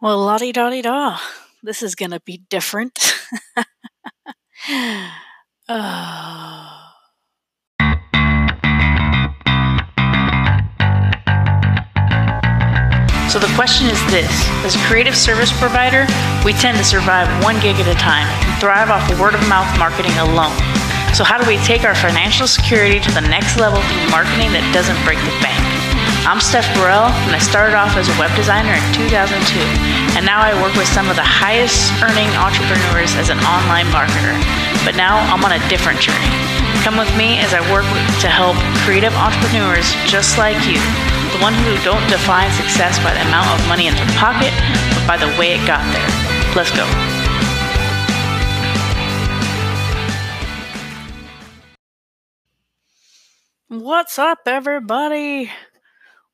Well, la di da di da. This is going to be different. oh. So the question is this As a creative service provider, we tend to survive one gig at a time and thrive off word of mouth marketing alone. So, how do we take our financial security to the next level through marketing that doesn't break the bank? I'm Steph Borel, and I started off as a web designer in 2002, and now I work with some of the highest earning entrepreneurs as an online marketer. But now I'm on a different journey. Come with me as I work to help creative entrepreneurs just like you the one who don't define success by the amount of money in their pocket, but by the way it got there. Let's go. What's up, everybody?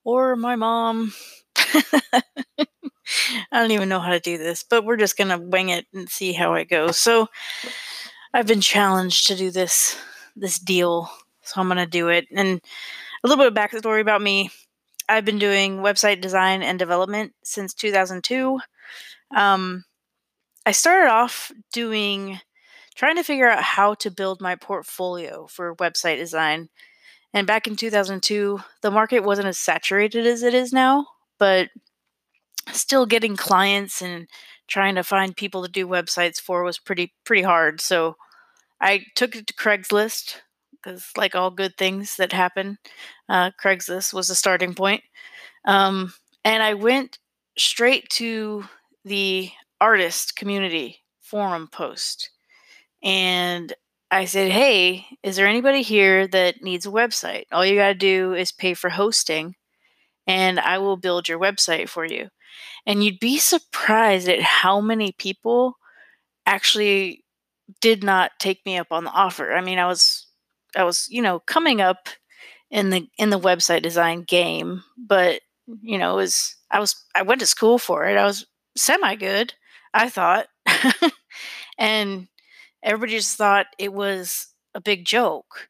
Or my mom. I don't even know how to do this, but we're just going to wing it and see how it goes. So, I've been challenged to do this this deal, so I'm going to do it. And a little bit of backstory about me. I've been doing website design and development since 2002. Um, I started off doing trying to figure out how to build my portfolio for website design. And back in 2002, the market wasn't as saturated as it is now, but still getting clients and trying to find people to do websites for was pretty pretty hard. So I took it to Craigslist because, like all good things that happen, uh, Craigslist was the starting point. Um, and I went straight to the artist community forum post. And I said, Hey, is there anybody here that needs a website? All you got to do is pay for hosting, and I will build your website for you. And you'd be surprised at how many people actually did not take me up on the offer. I mean, I was I was, you know, coming up in the in the website design game, but you know, it was I was I went to school for it. I was semi good, I thought. and everybody just thought it was a big joke.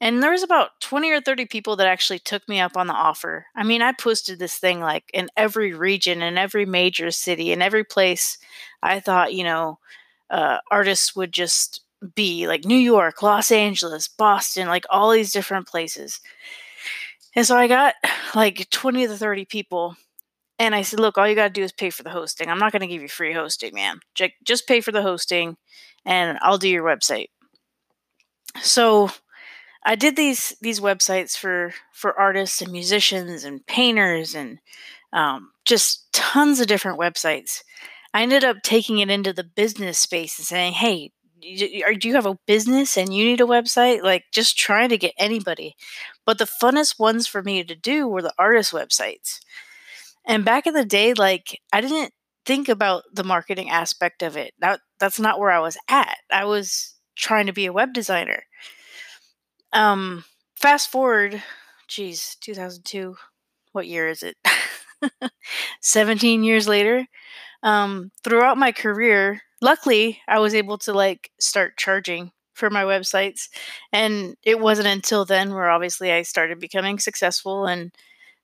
And there was about 20 or 30 people that actually took me up on the offer. I mean, I posted this thing like in every region, in every major city, in every place I thought, you know, uh, artists would just be like New York, Los Angeles, Boston, like all these different places. And so I got like 20 to 30 people. And I said, look, all you got to do is pay for the hosting. I'm not going to give you free hosting, man. Just pay for the hosting and I'll do your website. So I did these these websites for for artists and musicians and painters and um, just tons of different websites. I ended up taking it into the business space and saying, "Hey, do you have a business and you need a website? Like just trying to get anybody. But the funnest ones for me to do were the artist websites. And back in the day, like I didn't think about the marketing aspect of it. That that's not where I was at. I was trying to be a web designer. Um fast forward, geez, 2002. What year is it? 17 years later. Um, throughout my career, luckily I was able to like start charging for my websites. And it wasn't until then where obviously I started becoming successful and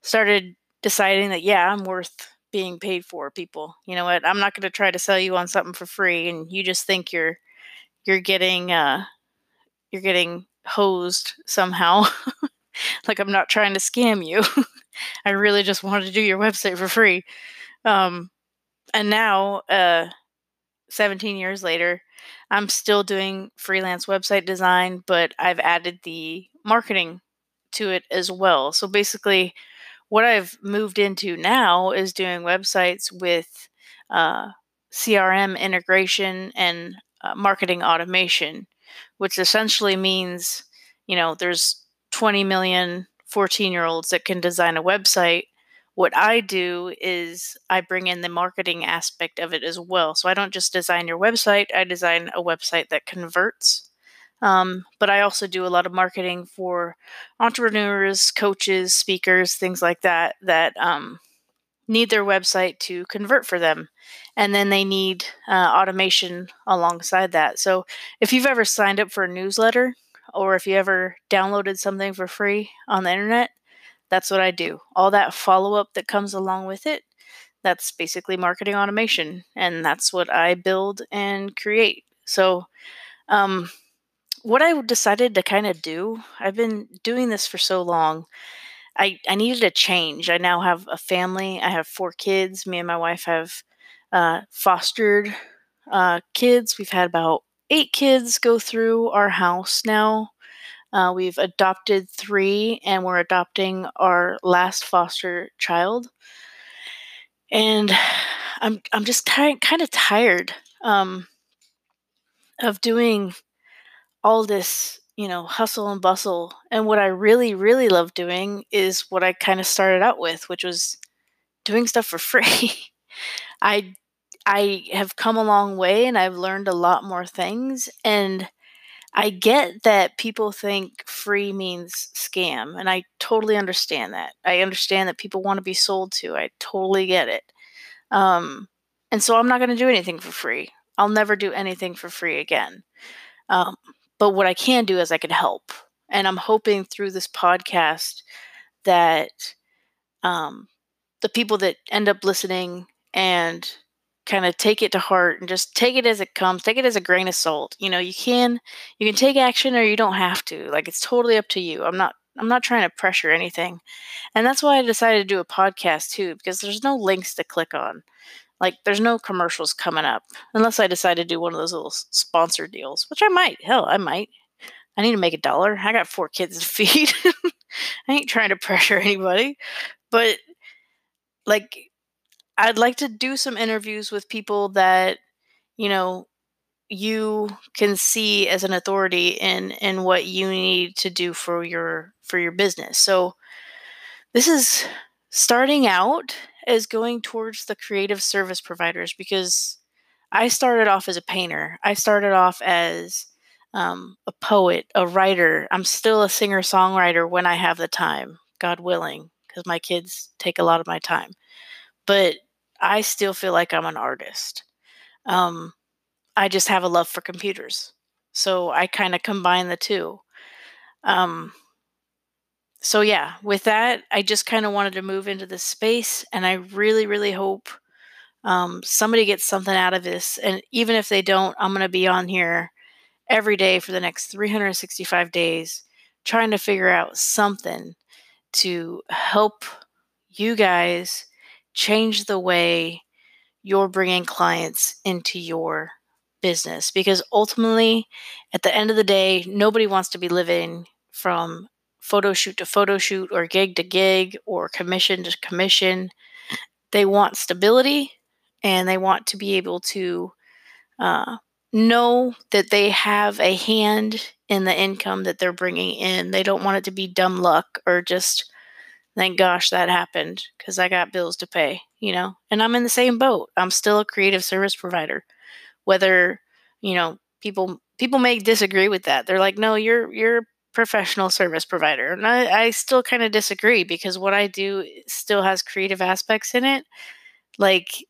started deciding that, yeah, I'm worth being paid for people. You know what? I'm not going to try to sell you on something for free and you just think you're you're getting uh you're getting hosed somehow. like I'm not trying to scam you. I really just wanted to do your website for free. Um and now uh 17 years later, I'm still doing freelance website design, but I've added the marketing to it as well. So basically, what I've moved into now is doing websites with uh, CRM integration and uh, marketing automation, which essentially means, you know, there's 20 million 14 year olds that can design a website what I do is I bring in the marketing aspect of it as well. So I don't just design your website, I design a website that converts. Um, but I also do a lot of marketing for entrepreneurs, coaches, speakers, things like that, that um, need their website to convert for them. And then they need uh, automation alongside that. So if you've ever signed up for a newsletter, or if you ever downloaded something for free on the internet, that's what I do. All that follow up that comes along with it, that's basically marketing automation, and that's what I build and create. So, um, what I decided to kind of do, I've been doing this for so long. I, I needed a change. I now have a family. I have four kids. Me and my wife have uh, fostered uh, kids. We've had about eight kids go through our house now. Uh, we've adopted three, and we're adopting our last foster child. And I'm I'm just kind of tired um, of doing all this, you know, hustle and bustle. And what I really, really love doing is what I kind of started out with, which was doing stuff for free. I I have come a long way and I've learned a lot more things and I get that people think free means scam and I totally understand that. I understand that people want to be sold to. I totally get it. Um and so I'm not going to do anything for free. I'll never do anything for free again. Um, but what I can do is I can help. And I'm hoping through this podcast that um, the people that end up listening and kind of take it to heart and just take it as it comes take it as a grain of salt you know you can you can take action or you don't have to like it's totally up to you i'm not i'm not trying to pressure anything and that's why i decided to do a podcast too because there's no links to click on like there's no commercials coming up unless i decide to do one of those little sponsor deals which i might hell i might. I need to make a dollar. I got four kids to feed. I ain't trying to pressure anybody. But like I'd like to do some interviews with people that, you know, you can see as an authority in in what you need to do for your for your business. So this is starting out as going towards the creative service providers because I started off as a painter. I started off as um, a poet, a writer. I'm still a singer songwriter when I have the time, God willing, because my kids take a lot of my time. But I still feel like I'm an artist. Um, I just have a love for computers. So I kind of combine the two. Um, so yeah, with that, I just kind of wanted to move into this space, and I really, really hope um, somebody gets something out of this. And even if they don't, I'm going to be on here every day for the next 365 days, trying to figure out something to help you guys change the way you're bringing clients into your business because ultimately at the end of the day nobody wants to be living from photo shoot to photo shoot or gig to gig or commission to commission they want stability and they want to be able to uh, know that they have a hand in the income that they're bringing in they don't want it to be dumb luck or just thank gosh that happened because I got bills to pay, you know? And I'm in the same boat. I'm still a creative service provider. Whether, you know, people people may disagree with that. They're like, no, you're you're professional service provider. And I, I still kind of disagree because what I do still has creative aspects in it. Like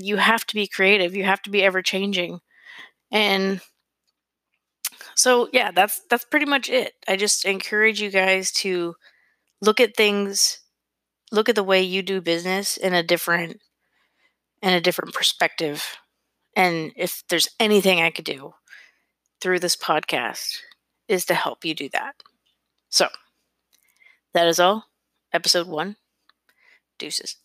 you have to be creative. You have to be ever changing. And so yeah, that's that's pretty much it. I just encourage you guys to look at things look at the way you do business in a different in a different perspective and if there's anything i could do through this podcast is to help you do that. So that is all. Episode 1 deuces